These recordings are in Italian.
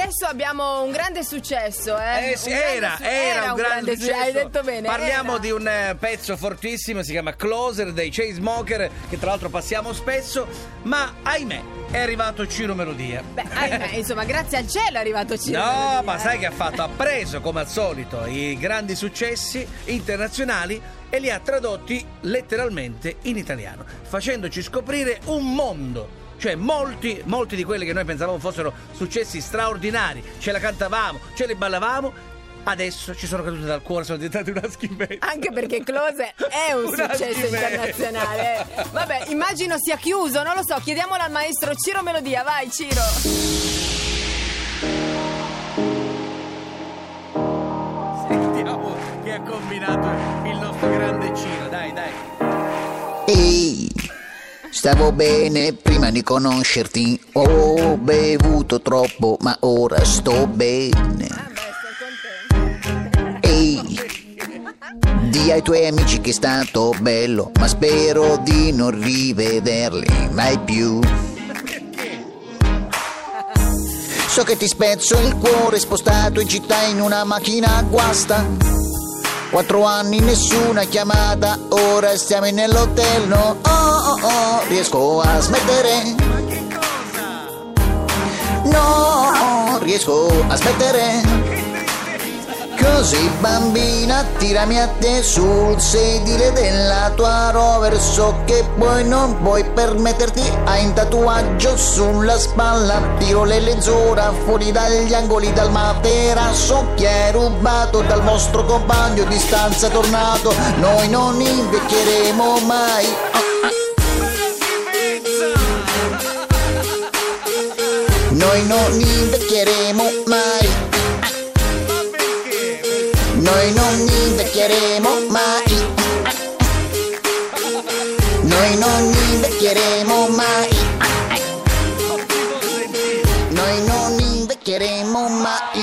adesso abbiamo un grande successo, eh? Eh sì, Un grande era, su- era, un grande successo. Hai detto bene. Parliamo era. di un eh, pezzo fortissimo, si chiama Closer dei Chainsmoker, che tra l'altro passiamo spesso, ma ahimè è arrivato Ciro Melodia. Beh, ahimè, insomma, grazie al cielo è arrivato Ciro. No, Melodia, ma eh. sai che ha fatto? Ha preso come al solito i grandi successi internazionali e li ha tradotti letteralmente in italiano, facendoci scoprire un mondo. Cioè, molti, molti di quelli che noi pensavamo fossero successi straordinari, ce la cantavamo, ce le ballavamo, adesso ci sono cadute dal cuore, sono diventate una schifezza. Anche perché Close è un Una successo schifezza. internazionale. Vabbè, immagino sia chiuso, non lo so. Chiediamolo al maestro Ciro Melodia. Vai, Ciro. Sentiamo che ha combinato il nostro grande Ciro, dai, dai. Ehi, stavo bene prima di conoscerti. Ho bevuto troppo, ma ora sto bene. Ehi, di ai tuoi amici che è stato bello, ma spero di non rivederli mai più. So che ti spezzo il cuore spostato in città in una macchina guasta. Quattro anni nessuna chiamata, ora stiamo nell'hotel, no? Oh oh oh, riesco a smettere. No, riesco a smettere. Così bambina tirami a te sul sedile della tua rover. So che poi non puoi permetterti Hai un tatuaggio sulla spalla. Tiro le lenzuola fuori dagli angoli Dal materasso che hai rubato Dal vostro compagno di stanza tornato. Noi non invecchieremo mai. Noi non invecchieremo mai noi non invecchieremo mai. Noi non invecchieremo mai. Noi non invecchieremo mai.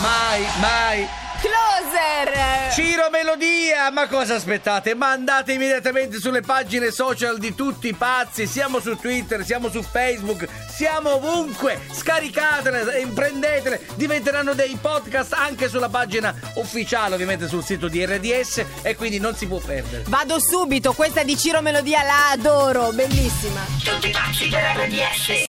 Mai, mai. Closer! Ciro Melodia, ma cosa aspettate? Ma andate immediatamente sulle pagine social di tutti i pazzi, siamo su Twitter, siamo su Facebook, siamo ovunque, scaricatele, prendetele, diventeranno dei podcast anche sulla pagina ufficiale, ovviamente sul sito di RDS e quindi non si può perdere. Vado subito, questa di Ciro Melodia la adoro, bellissima. Tutti pazzi per RDS